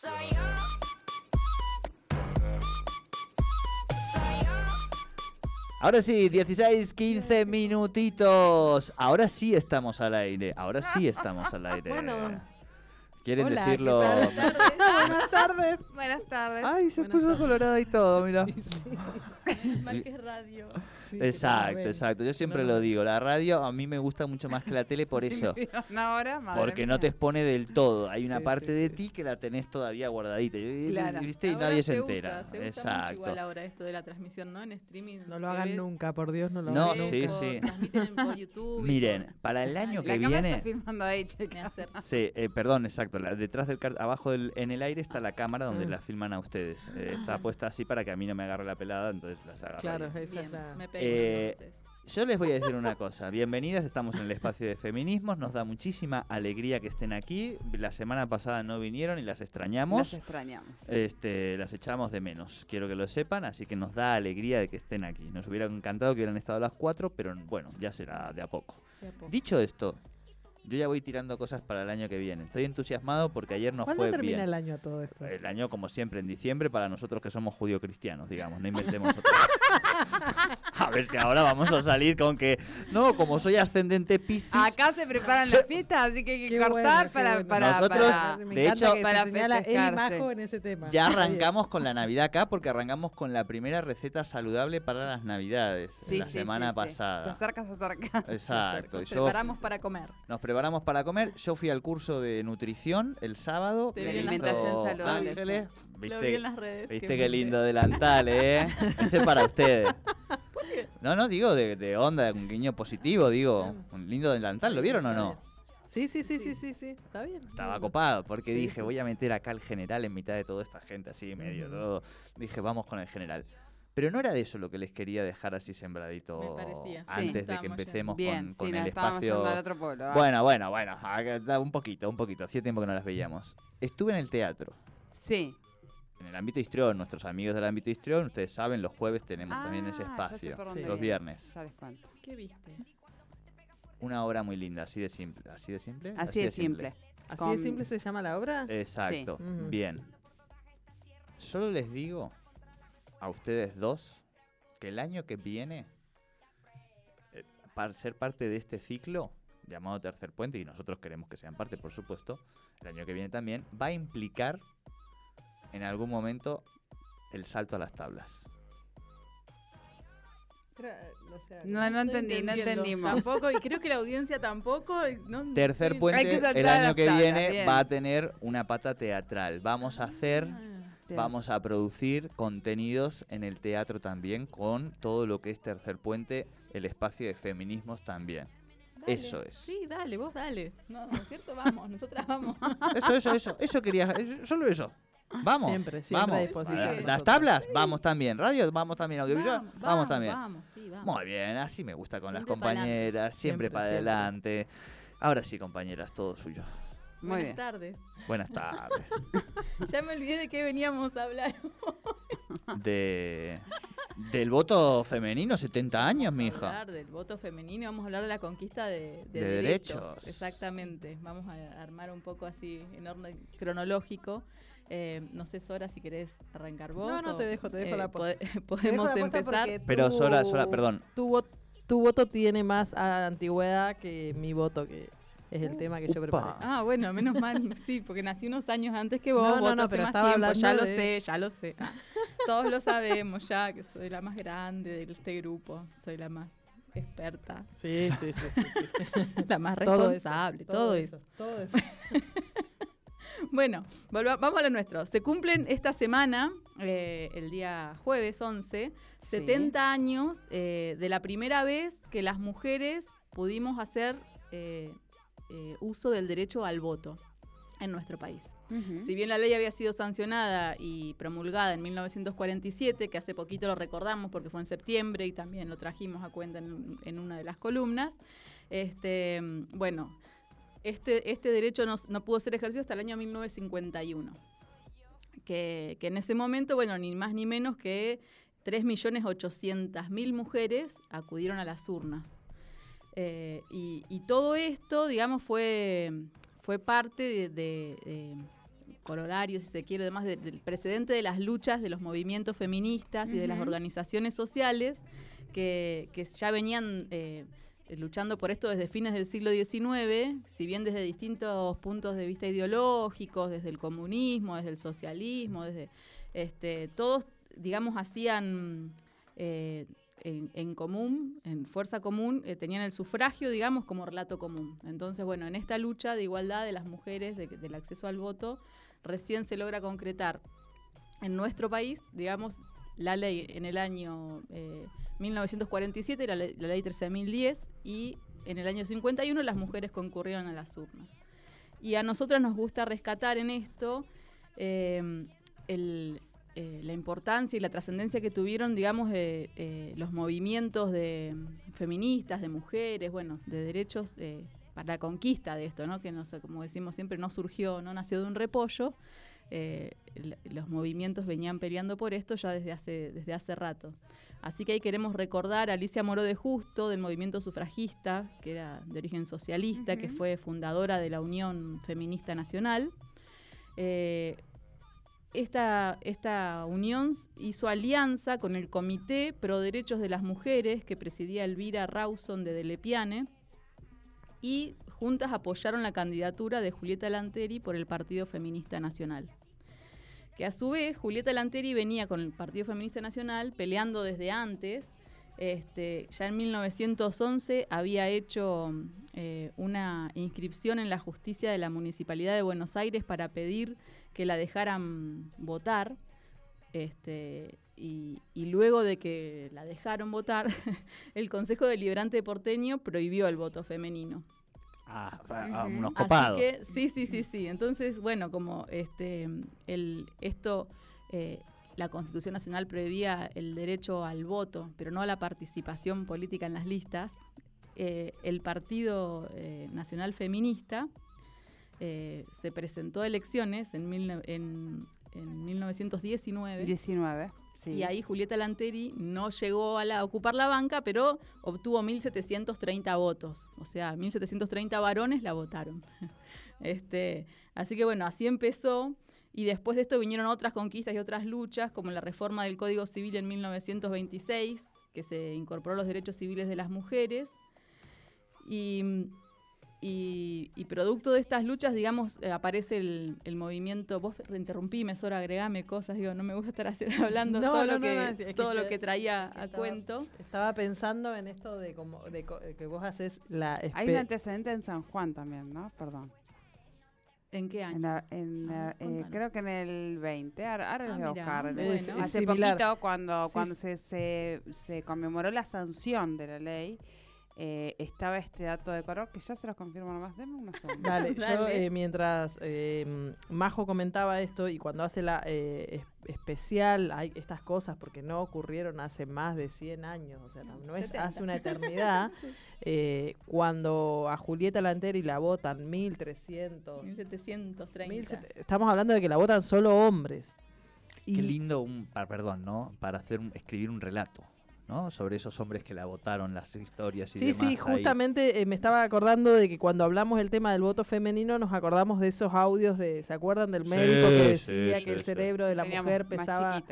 Soy yo. Soy yo. Ahora sí, 16, 15 minutitos. Ahora sí estamos al aire. Ahora sí estamos al aire. Bueno. ¿Quieren Hola, decirlo? Buenas tardes. Buenas tardes. Ay, se Buenas puso tardes. colorada y todo, mira. Mal que es radio. Sí, Exacto, exacto. Yo siempre No, lo no. digo. La radio a mí me gusta mucho más que la tele por Si eso. vieron ahora, madre Porque no mía. te expone del todo. Hay una Sí, parte sí, de sí. ti que la tenés todavía guardadita. Y- Claro. ¿viste? Y Ahora nadie se se entera. Usa, se usa mucho Exacto. igual ahora esto de la transmisión, ¿no? En streaming. No lo hagan ves, nunca, por Dios, no lo No, hagan sí, nunca. sí. Transmiten por YouTube. y Miren, por- para el año La que cámara viene. está filmando ahí. Sí, eh, perdón, exacto. la- detrás del abajo del, en el aire está la cámara donde Ah. la filman a ustedes. Eh, está puesta así para que a mí no me agarre la pelada, entonces las agarro. Claro, esa Bien, es la... me pego Eh, entonces. Yo les voy a decir una cosa. Bienvenidas, estamos en el espacio de feminismos. Nos da muchísima alegría que estén aquí. La semana pasada no vinieron y las extrañamos. Las extrañamos. Este, las echamos de menos, quiero que lo sepan, así que nos da alegría de que estén aquí. Nos hubiera encantado que hubieran estado a las cuatro, pero bueno, ya será de a poco. De a poco. Dicho esto, yo ya voy tirando cosas para el año que viene. Estoy entusiasmado porque ayer nos ¿Cuándo fue termina bien. el año todo esto? El año, como siempre, en diciembre, para nosotros que somos judío-cristianos, digamos, no inventemos otra. a ver si ahora vamos a salir con que, no, como soy ascendente Piscis, Acá se preparan las fiestas, así que hay que Qué cortar bueno, para, bueno. para, Nosotros- para- Me de hecho- que para se. Majo en ese tema. ya arrancamos con la Navidad acá porque arrancamos con la primera receta saludable para las Navidades, Sí, la sí, semana sí, sí. pasada. Se acerca, se acerca. Exacto. Nos preparamos para comer. Nos preparamos para comer. Yo fui al curso de nutrición el sábado. Hizo alimentación saludable, Ángeles. Lo ¿Viste, vi en las redes. viste que qué lindo delantal, ¿eh? Ese es para ustedes. No, no, digo de, de onda, un guiño positivo, digo. Un lindo delantal, ¿lo vieron o no? Sí, sí, sí, sí, sí, sí. Está bien. Estaba copado, porque Sí, dije, sí. voy a meter acá al general en mitad de toda esta gente, así, medio todo. Dije, vamos con el general. Pero no era de eso lo que les quería dejar así sembradito Me parecía. Sí, antes de que empecemos Bien, con, con sí, el espacio. otro polo. ah. Bueno, bueno, bueno, un poquito, un poquito. Hacía tiempo que no las veíamos. Estuve en el teatro, Sí. En el ámbito histrión, nuestros amigos del ámbito histrión, ustedes saben, los jueves tenemos también ese Ah, ya sé espacio, por dónde los viernes. ¿Sabes cuánto? ¿Qué viste? Una obra muy linda, así de simple. ¿Así de simple? Así de simple. ¿Así Con- de simple se llama la obra? Exacto, Sí. Bien. Solo les digo a ustedes dos que el año que viene, eh, para ser parte de este ciclo llamado Tercer Puente, y nosotros queremos que sean parte, por supuesto, el año que viene también, va a implicar en algún momento el salto a las tablas. No, entendí, no entendimos. Tampoco, y creo que la audiencia tampoco. y No, Tercer sí. Puente, el año que viene, bien. va a tener una pata teatral. Vamos a hacer Bien. Vamos a producir contenidos en el teatro también con todo lo que es Tercer Puente, el espacio de feminismos también. Dale. Eso es. Sí, dale, vos dale. No, ¿no es cierto? Vamos, nosotras vamos. Eso, eso, eso, eso quería, eso- solo eso. Vamos, Siempre, siempre a vamos. disposición Ah, de Las nosotros. tablas, vamos también. Radio, vamos también. Audiovisual, vamos, también. Vamos, sí, vamos. Muy bien, así me gusta con las Siempre pa'lante. compañeras, siempre, Siempre, para siempre. adelante. Ahora sí, compañeras, todo suyo. Muy Buenas bien. tardes. Buenas tardes. Ya me olvidé de qué veníamos a hablar. De, del voto femenino, 70 años, Vamos a mija. hablar del voto femenino, vamos a hablar de la conquista de, de De derechos. derechos. Exactamente. Vamos a armar un poco así en orden cronológico. Eh, no sé, Sora, si querés arrancar vos. No, no, te dejo, te dejo la Podemos dejo la posta empezar. Pero tu- Sora, Sora, perdón. Tu, vo- tu voto tiene más antigüedad que mi voto, que Es el tema que yo preparé. Ah, bueno, menos mal, sí, porque nací unos años antes que vos. No, no, vos no, pero más estaba tiempo, hablando Ya lo sé, ya lo sé. Ah, Todos lo sabemos ya, que soy la más grande de este grupo. Soy la más experta, Sí, sí, sí. sí, sí. la más Todo eso, responsable, todo, eso. Todo eso. Bueno, volva- vamos a lo nuestro. Se cumplen esta semana, eh, el día jueves 11, 70 años eh, de la primera vez que las mujeres pudimos hacer eh, uso del derecho al voto en nuestro país. Si bien la ley había sido sancionada y promulgada en 1947, que hace poquito lo recordamos porque fue en septiembre y también lo trajimos a cuenta en, en una de las columnas, este, bueno, este, este derecho no, no pudo ser ejercido hasta el año 1951. Que, que en ese momento, bueno, ni más ni menos que 3.800.000 mujeres acudieron a las urnas. Eh, y, y todo esto, digamos, fue, fue parte de, de- de corolario, si se quiere, además de- del precedente de las luchas de los movimientos feministas y de las organizaciones sociales que, que ya venían eh, luchando por esto desde fines del siglo XIX, si bien desde distintos puntos de vista ideológicos, desde el comunismo, desde el socialismo, desde este, todos, digamos, hacían eh, en, común, en fuerza común, eh, tenían el sufragio, digamos, como relato común. Entonces, bueno, en esta lucha de igualdad de las mujeres, de- del acceso al voto, recién se logra concretar en nuestro país, digamos, la ley en el año eh, 1947, la, ley- la ley 13.010, y en el año 51 las mujeres concurrieron a las urnas. Y a nosotras nos gusta rescatar en esto eh, el, eh, la importancia y la trascendencia que tuvieron, digamos, eh, eh, los movimientos de feministas, de mujeres, bueno, de derechos eh, para la conquista de esto, ¿no? Que no como decimos siempre, no surgió, no nació de un repollo. Eh, los movimientos venían peleando por esto ya desde hace, desde hace rato. Así que ahí queremos recordar a Alicia Moró de Justo, del movimiento sufragista, que era de origen socialista, que fue fundadora de la Unión Feminista Nacional. Eh, esta, esta unión hizo alianza con el Comité Pro Derechos de las Mujeres que presidía Elvira Rawson de Delepiane y juntas apoyaron la candidatura de Julieta Lanteri por el Partido Feminista Nacional. Que a su vez Julieta Lanteri venía con el Partido Feminista Nacional peleando desde antes. Este, ya en 1911 había hecho eh, una inscripción en la justicia de la Municipalidad de Buenos Aires para pedir que la dejaran votar. Este, y, y luego de que la dejaron votar, el Consejo Deliberante porteño prohibió el voto femenino. Ah, a- unos Así copados. que, sí, sí, sí, sí. Entonces, bueno, como este el esto eh, la Constitución Nacional prohibía el derecho al voto, pero no a la participación política en las listas, eh, el Partido eh, Nacional Feminista eh, se presentó a elecciones en, mil no- en, en 1919. 19. Y ahí Julieta Lanteri no llegó a, la- a ocupar la banca, pero obtuvo 1.730 votos. O sea, 1.730 varones la votaron. este, así que bueno, así empezó. Y después de esto vinieron otras conquistas y otras luchas, como la reforma del Código Civil en 1926, que se incorporó los derechos civiles de las mujeres. Y, y- y producto de estas luchas, digamos, eh, aparece el, el movimiento. Vos interrumpime, Sora, agregame cosas. Digo, no me gusta estar así- hablando No, todo, no, lo, no, que, no, es que todo lo que traía que a estaba- cuento. Estaba pensando en esto de como de co- que vos haces la Hay un antecedente en San Juan también, ¿no? Perdón. ¿En qué año? En la- en la- ver, eh, creo que en el 20. Ahora, ahora Ah, les voy a mirá, buscar. bueno. Es- es Hace similar. poquito, cuando, Sí, cuando se, se, se conmemoró la sanción de la ley, eh, estaba este dato de color que ya se los confirmo nomás. Denme unos segundos. Dale, yo eh, mientras eh, Majo comentaba esto y cuando hace la eh, es- especial hay estas cosas porque no ocurrieron hace más de 100 años, o sea, no, no es 70. hace una eternidad, eh, cuando a Julieta Lanteri la votan 1300, 1730. 1700, estamos hablando de que la votan solo hombres. Qué Y- lindo, un, pa- perdón, ¿no? Para hacer un- escribir un relato, ¿no? Sobre esos hombres que la votaron, las historias y Sí, demás. sí, ahí. justamente eh, me estaba acordando de que cuando hablamos del tema del voto femenino nos acordamos de esos audios de, ¿se acuerdan del Sí, médico que sí, decía sí, que el sí. cerebro de la Teníamos mujer pesaba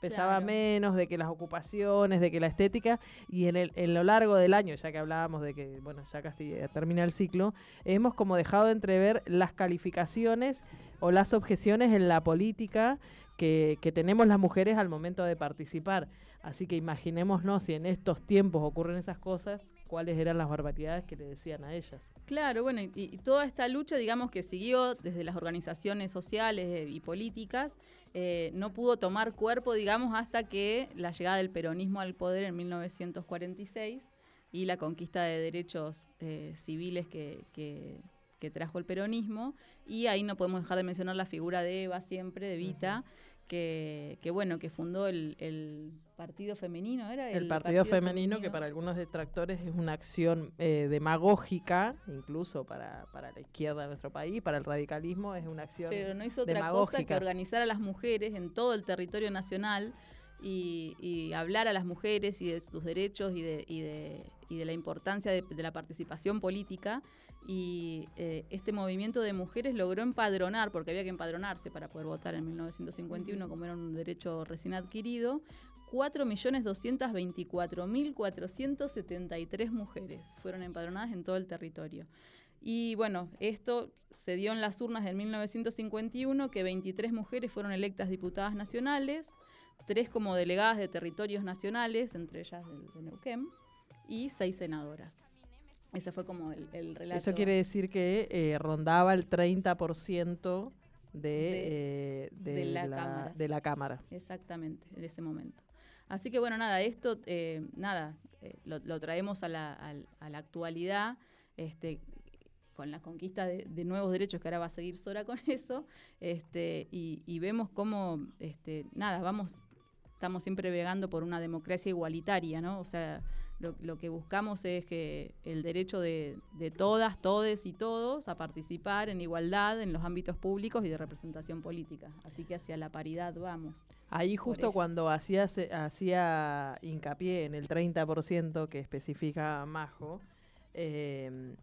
pesaba Claro. menos, de que las ocupaciones, de que la estética, y en, el, en lo largo del año, ya que hablábamos de que, bueno, ya casi eh, termina el ciclo, hemos como dejado de entrever las calificaciones o las objeciones en la política que, tenemos las mujeres al momento de participar. Así que imaginémonos si en estos tiempos ocurren esas cosas, cuáles eran las barbaridades que le decían a ellas. Claro, bueno, y, toda esta lucha, digamos, que siguió desde las organizaciones sociales eh, y políticas, eh, no pudo tomar cuerpo, digamos, hasta que la llegada del peronismo al poder en 1946 y la conquista de derechos eh, civiles que- que trajo el peronismo. Y ahí no podemos dejar de mencionar la figura de Eva siempre, de Vita, que, que, bueno, que fundó el, el partido femenino, ¿era? El, partido, femenino, que para algunos detractores es una acción eh, demagógica, incluso para, para la izquierda de nuestro país, para el radicalismo es una acción... Pero no hizo otra cosa que organizar a las mujeres en todo el territorio nacional y, y hablar a las mujeres y de sus derechos y de, y de, y de la importancia de, de la participación política. Y eh, este movimiento de mujeres logró empadronar, porque había que empadronarse para poder votar en 1951, como era un derecho recién adquirido, 4.224.473 mujeres fueron empadronadas en todo el territorio. Y bueno, esto se dio en las urnas en 1951, que 23 mujeres fueron electas diputadas nacionales, tres como delegadas de territorios nacionales, entre ellas de, de Neuquén, y seis senadoras. Ese fue como el, el relato. Eso quiere decir que eh, rondaba el 30% de, De- eh, de de la la, Cámara. de la Cámara. Exactamente, en ese momento. Así que bueno, nada, esto, eh, nada, eh, lo, lo traemos a la, al- a la actualidad, este, con la conquista de, de nuevos derechos, que ahora va a seguir Sora con eso, este, y, y vemos cómo, este, nada, vamos, estamos siempre bregando por una democracia igualitaria, ¿no? O sea, lo, lo que buscamos es que el derecho de, de todas, todes y todos a participar en igualdad en los ámbitos públicos y de representación política. Así que hacia la paridad vamos. Ahí justo cuando hacía, hacía hincapié en el 30% que especifica Majo, eh,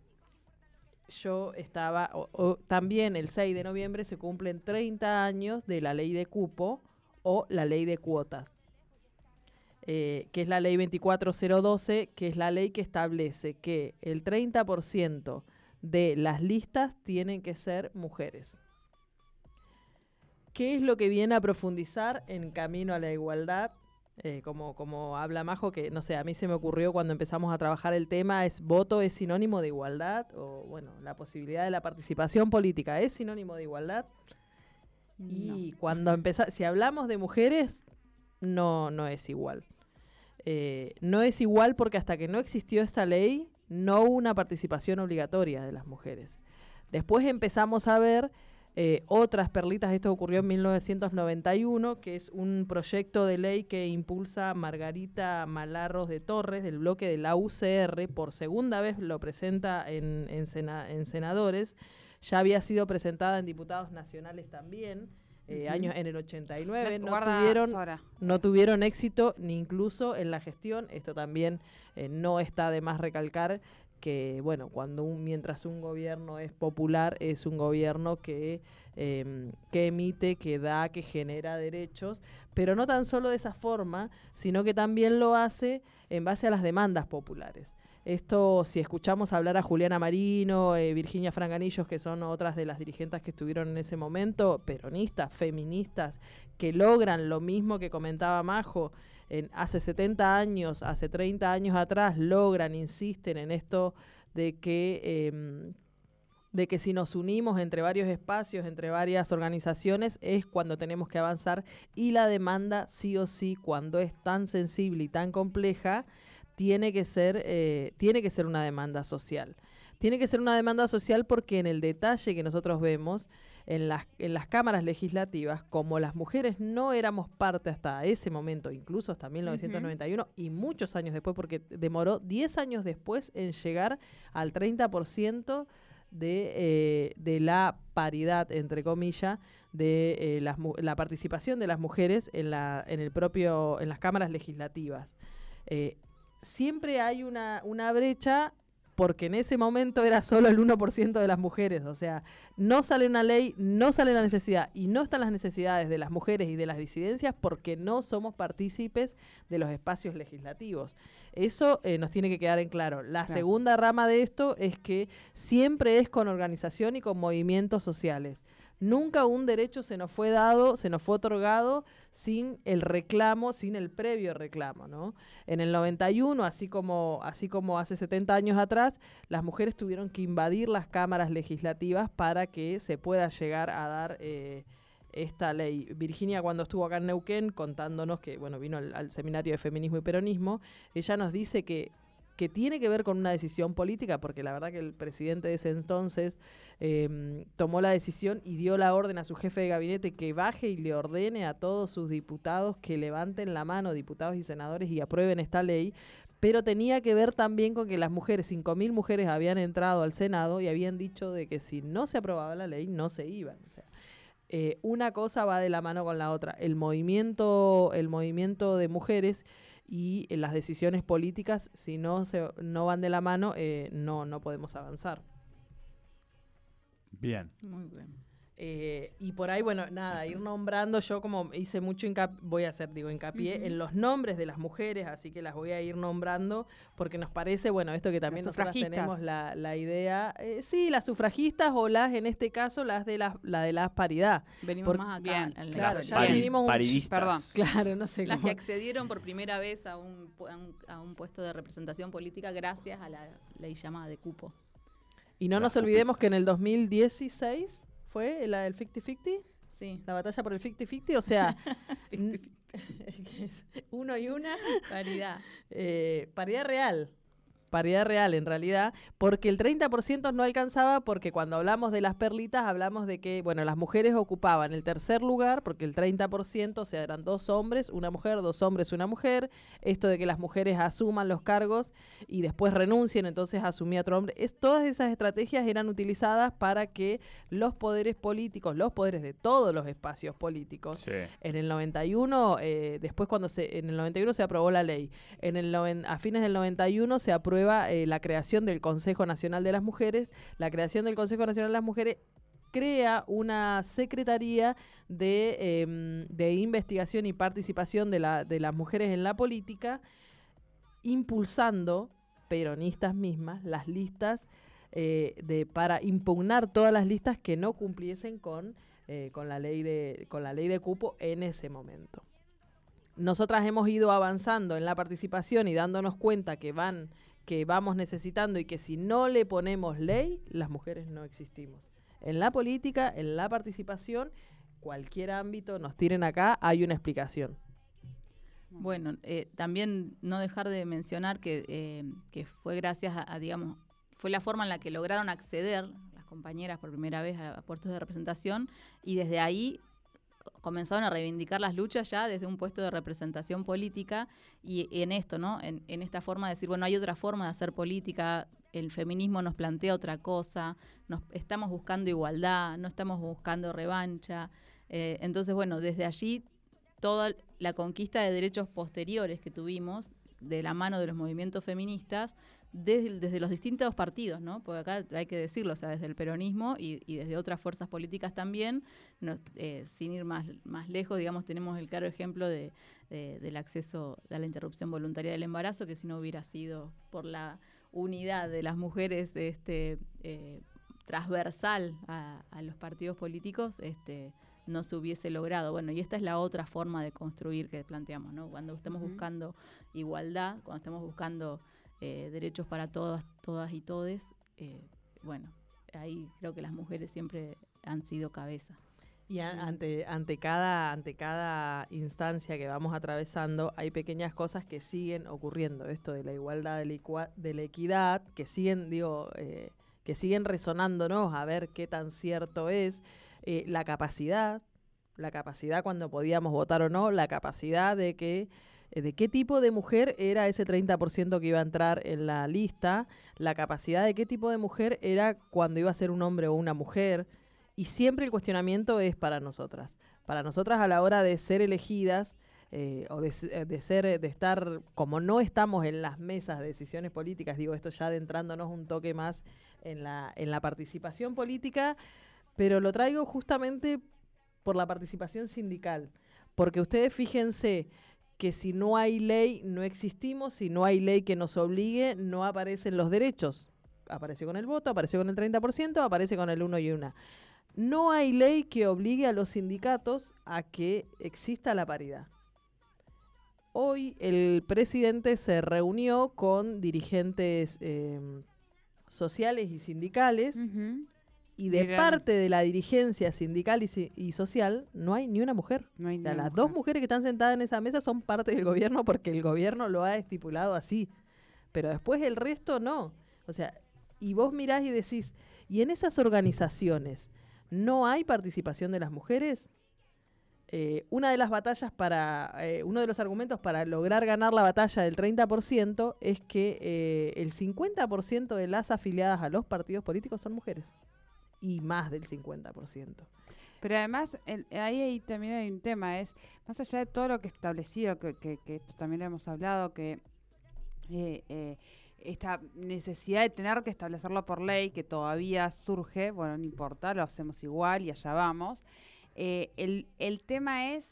yo estaba, o- o también el 6 de noviembre se cumplen 30 años de la ley de cupo o la ley de cuotas, eh, que es la ley 24012, que es la ley que establece que el 30% de las listas tienen que ser mujeres. ¿Qué es lo que viene a profundizar en Camino a la Igualdad? Eh, como, como habla Majo, que no sé, a mí se me ocurrió cuando empezamos a trabajar el tema, es voto es sinónimo de igualdad, o bueno, la posibilidad de la participación política es sinónimo de igualdad. Y cuando empezamos, si hablamos de mujeres, no, no es igual. Eh, no es igual porque hasta que no existió esta ley, no hubo una participación obligatoria de las mujeres. Después empezamos a ver eh, otras perlitas, esto ocurrió en 1991, que es un proyecto de ley que impulsa Margarita Malarros de Torres del bloque de la UCR, por segunda vez lo presenta en, en, sena- en senadores, ya había sido presentada en diputados nacionales también, eh, años en el 89, no Guarda, tuvieron Sora. no tuvieron éxito ni incluso en la gestión. Esto también eh, no está de más recalcar que, bueno, cuando un, mientras un gobierno es popular, es un gobierno que, em, que emite, que da, que genera derechos, pero no tan solo de esa forma, sino que también lo hace en base a las demandas populares. Esto, si escuchamos hablar a Juliana Marino, eh, Virginia Franganillos, que son otras de las dirigentes que estuvieron en ese momento, peronistas, feministas, que logran lo mismo que comentaba Majo, en, hace 70 años, hace 30 años atrás, logran, insisten en esto de que, em, de que si nos unimos entre varios espacios, entre varias organizaciones, es cuando tenemos que avanzar y la demanda sí o sí, cuando es tan sensible y tan compleja, tiene que ser, eh, tiene que ser una demanda social. Tiene que ser una demanda social porque en el detalle que nosotros vemos, en las, en las cámaras legislativas, como las mujeres no éramos parte hasta ese momento, incluso hasta 1991 y muchos años después, porque demoró 10 años después en llegar al 30% de, eh, de la paridad, entre comillas, de eh, las la participación de las mujeres en, la, en, el propio, en las cámaras legislativas. Eh, siempre hay una, una brecha porque en ese momento era solo el 1% de las mujeres. O sea, no sale una ley, no sale la necesidad y no están las necesidades de las mujeres y de las disidencias porque no somos partícipes de los espacios legislativos. Eso eh, nos tiene que quedar en claro. La segunda rama de esto es que siempre es con organización y con movimientos sociales. Nunca un derecho se nos fue dado, se nos fue otorgado sin el reclamo, sin el previo reclamo, ¿no? En el 91, así como, así como hace 70 años atrás, las mujeres tuvieron que invadir las cámaras legislativas para que se pueda llegar a dar eh, esta ley. Virginia, cuando estuvo acá en Neuquén, contándonos que, bueno, vino al seminario de feminismo y peronismo, ella nos dice que que tiene que ver con una decisión política, porque la verdad que el presidente de ese entonces em, tomó la decisión y dio la orden a su jefe de gabinete que baje y le ordene a todos sus diputados que levanten la mano, diputados y senadores, y aprueben esta ley, pero tenía que ver también con que las mujeres, 5.000 mujeres habían entrado al Senado y habían dicho de que si no se aprobaba la ley, no se iban. O sea, eh, una cosa va de la mano con la otra. El movimiento, el movimiento de mujeres y las decisiones políticas, si no, se, no van de la mano, eh, no, no podemos avanzar. Bien. Muy bien. Eh, y por ahí, bueno, nada, ir nombrando, yo como hice mucho hincapié, voy a hacer, digo, hincapié en los nombres de las mujeres, así que las voy a ir nombrando, porque nos parece, bueno, esto que también nosotros tenemos la, la idea, eh, sí, las sufragistas o las, en este caso, las de la, la de la paridad. Venimos más acá. claro, ya venimos Perdón. Claro, no sé Las que accedieron por primera vez a un, a un, puesto de representación política gracias a la ley llamada de cupo. Y no nos olvidemos que en el 2016 fue la del 50-50. Sí. La batalla por el 50-50, o sea, uno y una. Paridad. Eh, paridad real paridad real en realidad, porque el 30% no alcanzaba porque cuando hablamos de las perlitas hablamos de que, bueno, las mujeres ocupaban el tercer lugar porque el 30%, o sea, eran dos hombres, una mujer, dos hombres, una mujer, esto de que las mujeres asuman los cargos y después renuncien, entonces asumía otro hombre, es, todas esas estrategias eran utilizadas para que los poderes políticos, los poderes de todos los espacios políticos, en el 91, eh, después cuando se, en el 91 se aprobó la ley, en el a fines del 91 se aprueba eh, la creación del Consejo Nacional de las Mujeres. La creación del Consejo Nacional de las Mujeres crea una secretaría de, em, de investigación y participación de, la, de las mujeres en la política, impulsando, peronistas mismas, las listas eh, de, para impugnar todas las listas que no cumpliesen con, eh, con, la ley de, con la ley de cupo en ese momento. Nosotras hemos ido avanzando en la participación y dándonos cuenta que van que vamos necesitando y que si no le ponemos ley, las mujeres no existimos. En la política, en la participación, cualquier ámbito nos tiren acá, hay una explicación. Bueno, eh, también no dejar de mencionar que, eh, que fue gracias a, digamos, fue la forma en la que lograron acceder las compañeras por primera vez a puestos de representación y desde ahí comenzaron a reivindicar las luchas ya desde un puesto de representación política y, en esto, ¿no? En, esta forma de decir, bueno, hay otra forma de hacer política, el feminismo nos plantea otra cosa, nos estamos buscando igualdad, no estamos buscando revancha. Eh, entonces, bueno, desde allí toda la conquista de derechos posteriores que tuvimos de la mano de los movimientos feministas desde, los distintos partidos, ¿no? Porque acá hay que decirlo, o sea, desde el peronismo y, desde otras fuerzas políticas también, eh, sin ir más, más lejos, digamos, tenemos el claro ejemplo de, del acceso a la interrupción voluntaria del embarazo, que si no hubiera sido por la unidad de las mujeres este, eh, transversal a, los partidos políticos, este, no se hubiese logrado. Bueno, y esta es la otra forma de construir que planteamos, ¿no? Cuando estamos buscando igualdad, cuando estamos buscando eh, derechos para todas, todas y todes, eh, bueno, ahí creo que las mujeres siempre han sido cabeza. Y ante, ante, cada, ante cada instancia que vamos atravesando, hay pequeñas cosas que siguen ocurriendo. Esto de la igualdad, de la, de la equidad, que siguen, digo, eh, que siguen resonándonos a ver qué tan cierto es. la capacidad, la capacidad cuando podíamos votar o no, la capacidad de que eh, de qué tipo de mujer era ese 30% que iba a entrar en la lista, la capacidad de qué tipo de mujer era cuando iba a ser un hombre o una mujer. Y siempre el cuestionamiento es para nosotras. Para nosotras a la hora de ser elegidas, eh, o de, se- de ser, de estar, como no estamos en las mesas de decisiones políticas, digo esto ya adentrándonos un toque más en la, en la participación política, pero lo traigo justamente por la participación sindical, porque ustedes fíjense que si no hay ley no existimos, si no hay ley que nos obligue, no aparecen los derechos. Apareció con el voto, apareció con el 30%, aparece con el uno y una. No hay ley que obligue a los sindicatos a que exista la paridad. Hoy el presidente se reunió con dirigentes eh, sociales y sindicales. Y de parte de la dirigencia sindical y, si- y social no hay ni una mujer. No hay O sea, las dos mujer. mujeres que están sentadas en esa mesa son parte del gobierno porque el gobierno lo ha estipulado así. Pero después el resto no. O sea, y vos mirás y decís, ¿y en esas organizaciones no hay participación de las mujeres? Eh, una de las batallas para, eh, uno de los argumentos para lograr ganar la batalla del 30% es que eh, el 50% de las afiliadas a los partidos políticos son mujeres. Y más del 50%. Pero además, el- ahí, ahí también hay un tema, es más allá de todo lo que establecido, que, que, que esto también lo hemos hablado, que eh, eh, esta necesidad de tener que establecerlo por ley, que todavía surge, bueno, no importa, lo hacemos igual y allá vamos. Eh, el, el tema es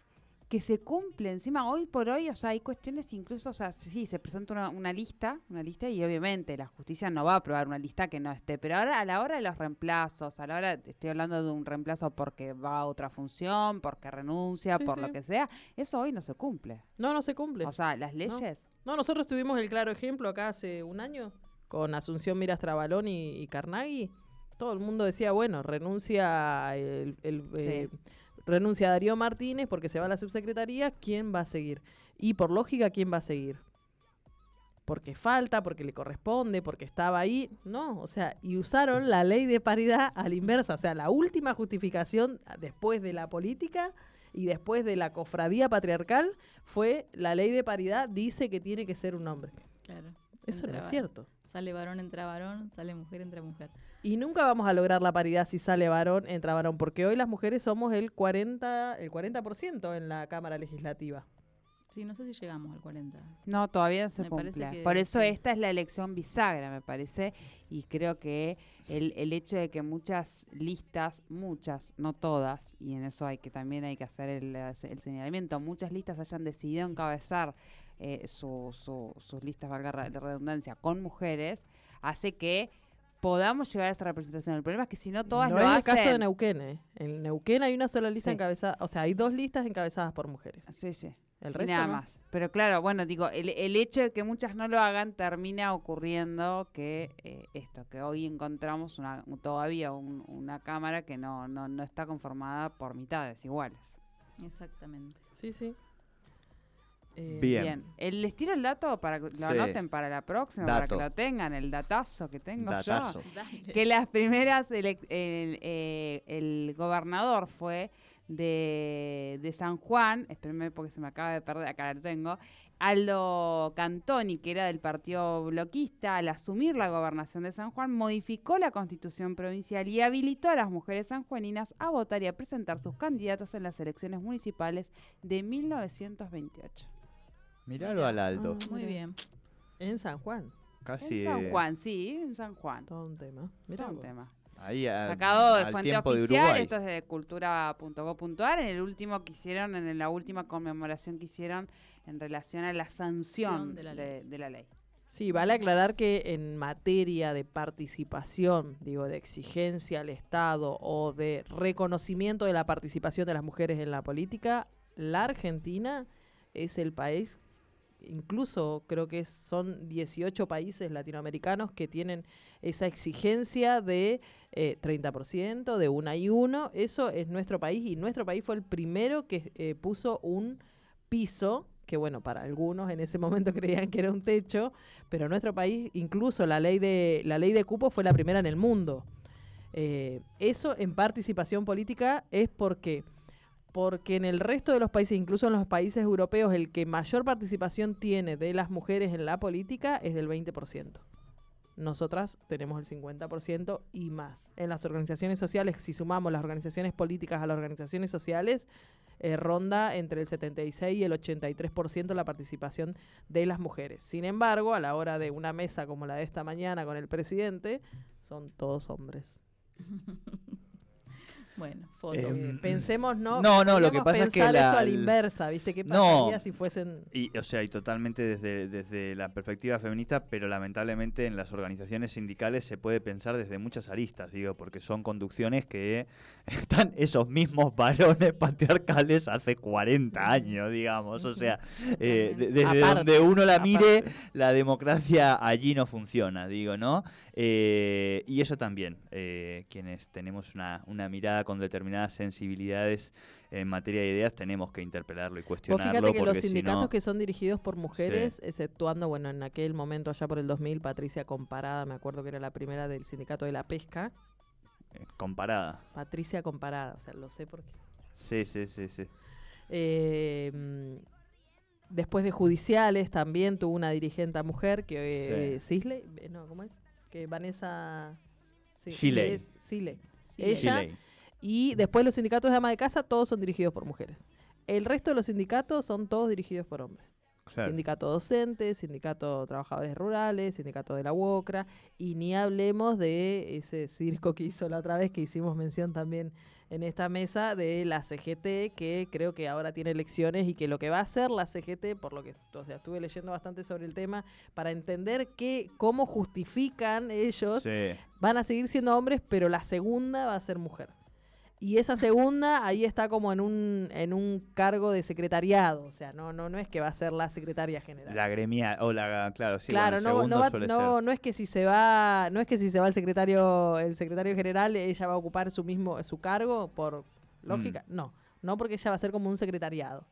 que se cumple encima hoy por hoy, o sea, hay cuestiones incluso, o sea, sí, se presenta una, una lista, una lista y obviamente la justicia no va a aprobar una lista que no esté, pero ahora a la hora de los reemplazos, a la hora, estoy hablando de un reemplazo porque va a otra función, porque renuncia, Sí, por sí. lo que sea, eso hoy no se cumple. No, no se cumple. O sea, las leyes, No, nosotros tuvimos el claro ejemplo acá hace un año con Asunción Miras Trabalón y, y Carnaghi. Todo el mundo decía, bueno, renuncia el, el, eh, renuncia Darío Martínez porque se va a la subsecretaría, ¿quién va a seguir? Y por lógica, ¿quién va a seguir? Porque falta, porque le corresponde, porque estaba ahí. No, o sea, y usaron la ley de paridad a la inversa. O sea, la última justificación después de la política y después de la cofradía patriarcal fue la ley de paridad dice que tiene que ser un hombre. Claro. Eso no es cierto. Sale varón, entra varón, sale mujer, entra mujer. Y nunca vamos a lograr la paridad si sale varón, entra varón, porque hoy las mujeres somos el 40, el 40% en la Cámara Legislativa. Sí, no sé si llegamos al 40. no, todavía no se Me cumple. que Por eso sí. esta es la elección bisagra, me parece, y creo que el, el hecho de que muchas listas, muchas, no todas, y en eso hay que también hay que hacer el, el señalamiento, muchas listas hayan decidido encabezar eh, su- su- sus listas, valga la redundancia, con mujeres, hace que podamos llegar a esa representación. El problema es que si no todas no lo es hacen... el caso de Neuquén. ¿eh? En Neuquén hay una sola lista Sí. encabezada, o sea, hay dos listas encabezadas por mujeres. Sí, sí. El Y resto nada no. más. Pero claro, bueno, digo, el, el hecho de que muchas no lo hagan termina ocurriendo que eh, esto, que hoy encontramos una, todavía un- una cámara que no, no, no está conformada por mitades iguales. Exactamente. Sí, sí. Eh, Bien. El, les tiro el dato para que lo Sí. anoten para la próxima, para que lo tengan, el datazo que tengo Datazo. yo. Dale. Que las primeras, el, eh, el gobernador fue de, de San Juan, espérenme porque se me acaba de perder, acá lo tengo, Aldo Cantoni, que era del partido bloquista, al asumir la gobernación de San Juan, modificó la constitución provincial y habilitó a las mujeres sanjuaninas a votar y a presentar sus candidatos en las elecciones municipales de 1928. Miralo al Aldo. Ah. Muy bien. En San Juan, Casi en San Juan, sí, en San Juan. todo un tema. Mirá Todo un tema. ahí a- Sacado de al fuente de oficial, Uruguay. esto es de cultura.go.ar, en el último que hicieron, en la última conmemoración que hicieron en relación a la sanción de la de, de la ley. Sí, vale aclarar que en materia de participación, digo, de exigencia al Estado o de reconocimiento de la participación de las mujeres en la política, la Argentina es el país, incluso creo que son 18 países latinoamericanos que tienen esa exigencia de eh, 30%, de una y uno. Eso es nuestro país y nuestro país fue el primero que eh, puso un piso que bueno, para algunos en ese momento creían que era un techo, pero nuestro país incluso la ley de la ley de cupo fue la primera en el mundo. Eh, eso en participación política es porque porque en el resto de los países, incluso en los países europeos, el que mayor participación tiene de las mujeres en la política es del 20%. nosotras tenemos el 50% y más. En las organizaciones sociales, si sumamos las organizaciones políticas a las organizaciones sociales, eh, ronda entre el 76 y el 83% la participación de las mujeres. Sin embargo, a la hora de una mesa como la de esta mañana con el presidente, son todos hombres. Bueno, fotos. Eh, Eh, pensemos, no. no, no, lo que pasa es que pensar la- esto a la inversa, ¿viste? ¿Qué No. pasaría si fuesen Y, o sea, y totalmente desde, desde la perspectiva feminista, pero lamentablemente en las organizaciones sindicales se puede pensar desde muchas aristas, digo, porque son conducciones que están esos mismos varones patriarcales hace 40 años, digamos. O sea, eh, de- desde Aparte, donde uno la mire, aparte. la democracia allí no funciona, digo, ¿no? Eh, y eso también, eh, quienes tenemos una, una mirada con determinadas sensibilidades en materia de ideas, tenemos que interpelarlo y cuestionarlo. fíjate que los si sindicatos no- que son dirigidos por mujeres, exceptuando, bueno, en aquel momento allá por el 2000, Patricia Comparada, me acuerdo que era la primera del sindicato de la pesca, comparada. Patricia Comparada, o sea, lo sé porque... Sí, sí, sí, sí. Eh, mm, después de judiciales también tuvo una dirigente mujer que eh, Sisley, eh, no, ¿cómo es? Que Vanessa sí, es-. Sí, ella- Chile. Y después los sindicatos de ama de casa todos son dirigidos por mujeres. El resto de los sindicatos son todos dirigidos por hombres. Claro. Sindicato docente, sindicato trabajadores rurales, sindicato de la UOCRA, y ni hablemos de ese circo que hizo la otra vez, que hicimos mención también en esta mesa, de la CGT, que creo que ahora tiene elecciones y que lo que va a hacer la CGT, por lo que o sea, estuve leyendo bastante sobre el tema, para entender que, cómo justifican ellos, Sí. van a seguir siendo hombres, pero la segunda va a ser mujer. Y esa segunda ahí está como en un, en un cargo de secretariado, o sea, no, no, no es que va a ser la secretaria general. La gremia, o la, claro, sí, claro, bueno, no, no, va- no es que si se va, no es que si se va el secretario, el secretario general, ella va a ocupar su mismo, su cargo por lógica, Mm. no, no porque ella va a ser como un secretariado.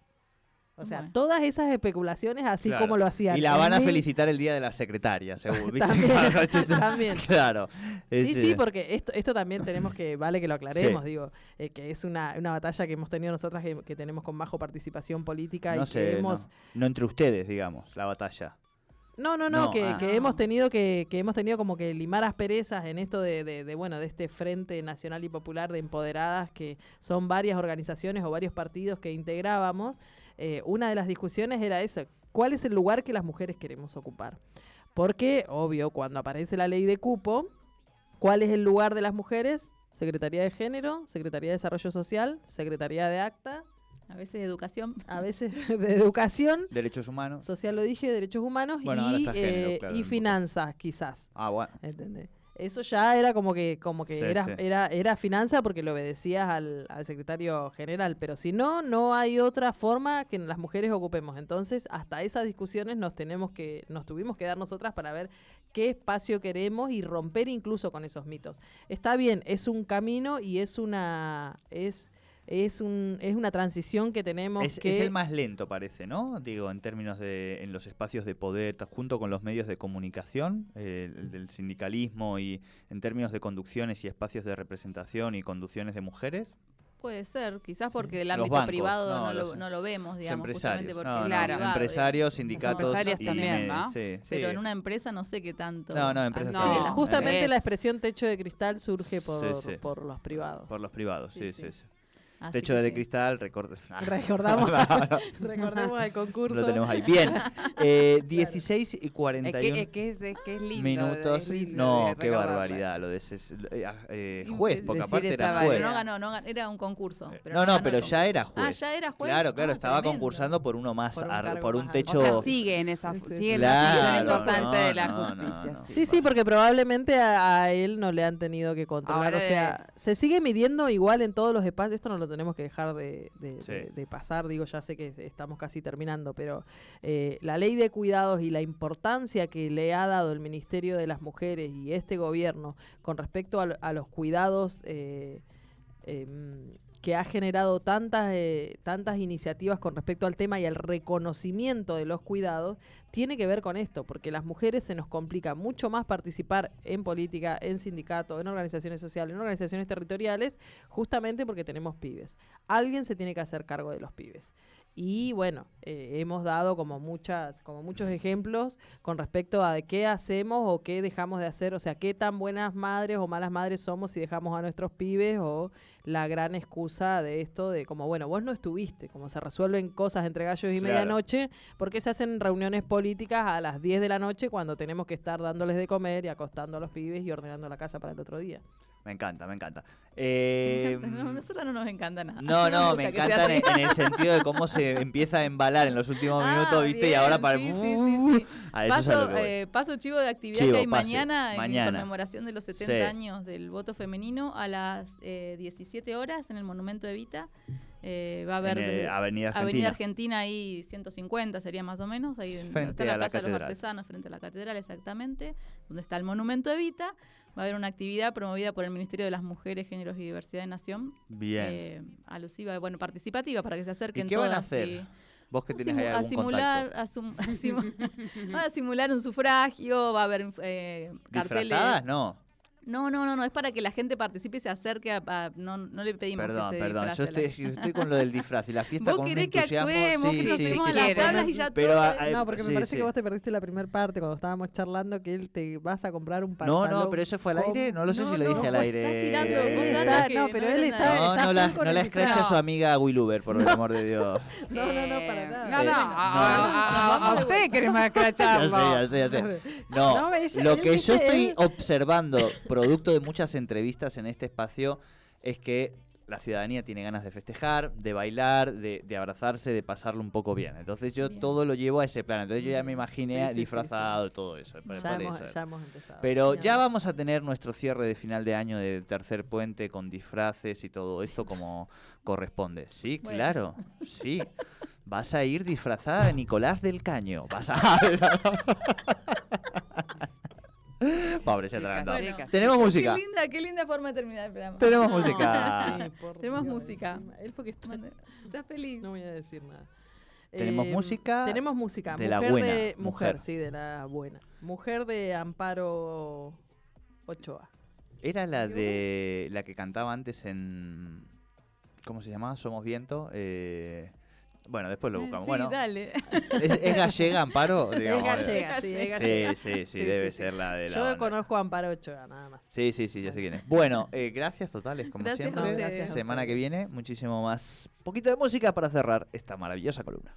O sea, Bueno. todas esas especulaciones así Claro. como lo hacían. Y la van a mil- felicitar el día de la secretaria, seguro. También, Claro, es-. Sí, sí, eh, porque esto, esto también tenemos que, vale que lo aclaremos, Sí. digo, eh, que es una, una batalla que hemos tenido nosotras que, que tenemos con bajo participación política no y sé, que no. hemos... no entre ustedes, digamos, la batalla. No, no, no, No, que, ah. que No. hemos tenido que, que hemos tenido como que limar asperezas en esto de, de, de, bueno, de este Frente Nacional y Popular de Empoderadas, que son varias organizaciones o varios partidos que integrábamos. Eh, una de las discusiones era esa, ¿cuál es el lugar que las mujeres queremos ocupar? Porque, obvio, cuando aparece la ley de cupo, ¿cuál es el lugar de las mujeres? Secretaría de Género, Secretaría de Desarrollo Social, Secretaría de Acta, A veces educación. a veces de Educación, Derechos humanos. Social lo dije, Derechos Humanos Bueno, y, género, eh, claro, y poco. finanzas, quizás. Ah, bueno. ¿Entendés? Eso ya era como que, como que Sí, era, sí. era, era finanza porque le obedecías al, al secretario general. Pero si no, no hay otra forma que las mujeres ocupemos. Entonces, hasta esas discusiones nos tenemos que, nos tuvimos que dar nosotras para ver qué espacio queremos y romper incluso con esos mitos. Está bien, es un camino y es una, es, es un, es una transición que tenemos Es, que es el más lento, parece, ¿no? Digo, en términos de en los espacios de poder, junto con los medios de comunicación, eh, el del sindicalismo y en términos de conducciones y espacios de representación y conducciones de mujeres. Puede ser, quizás porque del Los ámbito bancos, privado no, no, los- lo, no lo vemos, digamos, empresarios. justamente porque No, es no, Claro. privado, empresarios, sindicatos y también, ¿no? sí, sí. Pero en una empresa no sé qué tanto. No, no, empresas sí. la- Justamente es. la expresión techo de cristal surge por, Sí, sí. por los privados. Por los privados, sí, Sí, sí. sí. sí. Así Techo de sí. cristal, record... Recordamos, No, no, recordemos el concurso. lo tenemos ahí. Bien, eh, 16 y Es 41 que, es, que es, es que es lindo. minutos. lindo no, qué barbaridad lo de ese eh, ah, eh, juez, porque decir aparte era juez. no ganó, no ganó, era un concurso. Eh, pero no, no, pero ya era juez. Ah, ya era juez. Claro, claro, Ah, estaba tremendo. concursando por uno más, Por un ar- cargo por un más techo. O sea, sigue en esa, sigue sí. en la Claro, importante de la justicia. no, no. sí. Sí, sí, porque probablemente a, a él no le han tenido que controlar. Ahora o sea, se sigue midiendo igual en todos los espacios. Esto no lo tenemos que dejar de, de- Sí. de- de pasar. Digo, ya sé que estamos casi terminando, pero eh, la ley de cuidados y la importancia que le ha dado el Ministerio de las Mujeres y este gobierno con respecto a los cuidados. eh, em, que ha generado tantas, eh, tantas iniciativas con respecto al tema y al reconocimiento de los cuidados, tiene que ver con esto, porque las mujeres se nos complica mucho más participar en política, en sindicatos, en organizaciones sociales, en organizaciones territoriales, justamente porque tenemos pibes. Alguien se tiene que hacer cargo de los pibes. Y bueno, eh, hemos dado como muchas, como muchos ejemplos con respecto a de qué hacemos o qué dejamos de hacer, o sea, qué tan buenas madres o malas madres somos si dejamos a nuestros pibes o la gran excusa de esto de como, bueno, vos no estuviste, como se resuelven cosas entre gallos y Claro. medianoche, porque se hacen reuniones políticas a las 10 de la noche cuando tenemos que estar dándoles de comer y acostando a los pibes y ordenando la casa para el otro día. Me encanta, me encanta. Me Eh, encanta. No, a nosotros no nos encanta nada. No, no, me encanta en, el sentido de cómo se empieza a embalar en los últimos Ah, minutos, ¿viste? y bien, ahora para... sí, sí, sí, sí. A eso es a lo Paso, que voy. eh, paso chivo de actividad Chivo, que hay pase. mañana, Mañana. en conmemoración de los 70 Sí. años del voto femenino a las eh, 17 horas en el Monumento Evita. Eh, va a haber En, de- Avenida Argentina. Avenida Argentina ahí 150 sería más o menos, ahí Frente está la a la Plaza de los. Artesanos, frente a la catedral exactamente, donde está el Monumento Evita. Va a haber una actividad promovida por el Ministerio de las Mujeres, Géneros y Diversidad de Nación, Bien. eh, alusiva, bueno, participativa para que se acerquen ¿Y qué van a todas hacer? y- Vos que tenés ahí a simular, a, sum- a simu- a simular un sufragio, va a haber eh, carteles. ¿Disfrazadas? No. No, no, no, no, es para que la gente participe y se acerque a, a- no, no le pedimos Perdón, que se perdón. Yo estoy, yo estoy con lo del disfraz y la fiesta Vos con un querés que entusiasmo. actuemos, sí, que nos sí, sí, a las sí. tablas y ya Pero, todo. ah, eh, no, porque sí, me parece sí. que vos te perdiste la primera parte cuando estábamos charlando que él te vas a comprar un No, pantalón. no, pero eso fue al aire. No lo sé No, si lo no, dije al aire. estás tirando un Eh, Está- que no, pero no él está. No, está no la, no la escrache a su amiga Willuber, por el amor de Dios. No, no, no, para Eh, nada. No, no, Eh, a, no. a- a- a usted queremos Ya escracharlo. sé, ya sé, ya sé. No, No, lo que yo estoy observando, producto de muchas entrevistas en este espacio, es que la ciudadanía tiene ganas de festejar, de bailar, de, de abrazarse, de pasarlo un poco bien. Entonces yo Bien. todo lo llevo a ese plan. Entonces yo ya me imaginé Sí, sí, sí, disfrazado, todo eso. Ya hemos, ya hemos empezado. Pero ya vamos a tener nuestro cierre de final de año del tercer puente con disfraces y todo esto como corresponde. Sí, Bueno. claro, sí. Vas a ir disfrazada de Nicolás del Caño. Vas a... Pobre, se atragantó. Bueno. Tenemos música. Qué linda, qué linda forma de terminar el programa. Tenemos No, música. Sí, Tenemos Dios, música. encima. Él porque está- Estás feliz. No voy a decir nada. Tenemos Eh, música Tenemos música. de la mujer buena, de- mujer. mujer, sí, de la buena. Mujer de Amparo Ochoa. Era la de la que cantaba antes en ¿cómo se llamaba? Somos viento. Eh, bueno, después lo buscamos. Sí, bueno, dale. ¿es, es gallega Amparo? Es Digamos, gallega, sí, es Sí, gallega. sí, sí, Sí, debe sí, sí. ser la de la Yo banda. conozco a Amparo Ochoa, nada más. Sí, sí, sí, ya sé quién es. Bueno, eh, gracias totales, como Gracias a siempre. ustedes. Semana que viene, muchísimo más. poquito de música para cerrar esta maravillosa columna.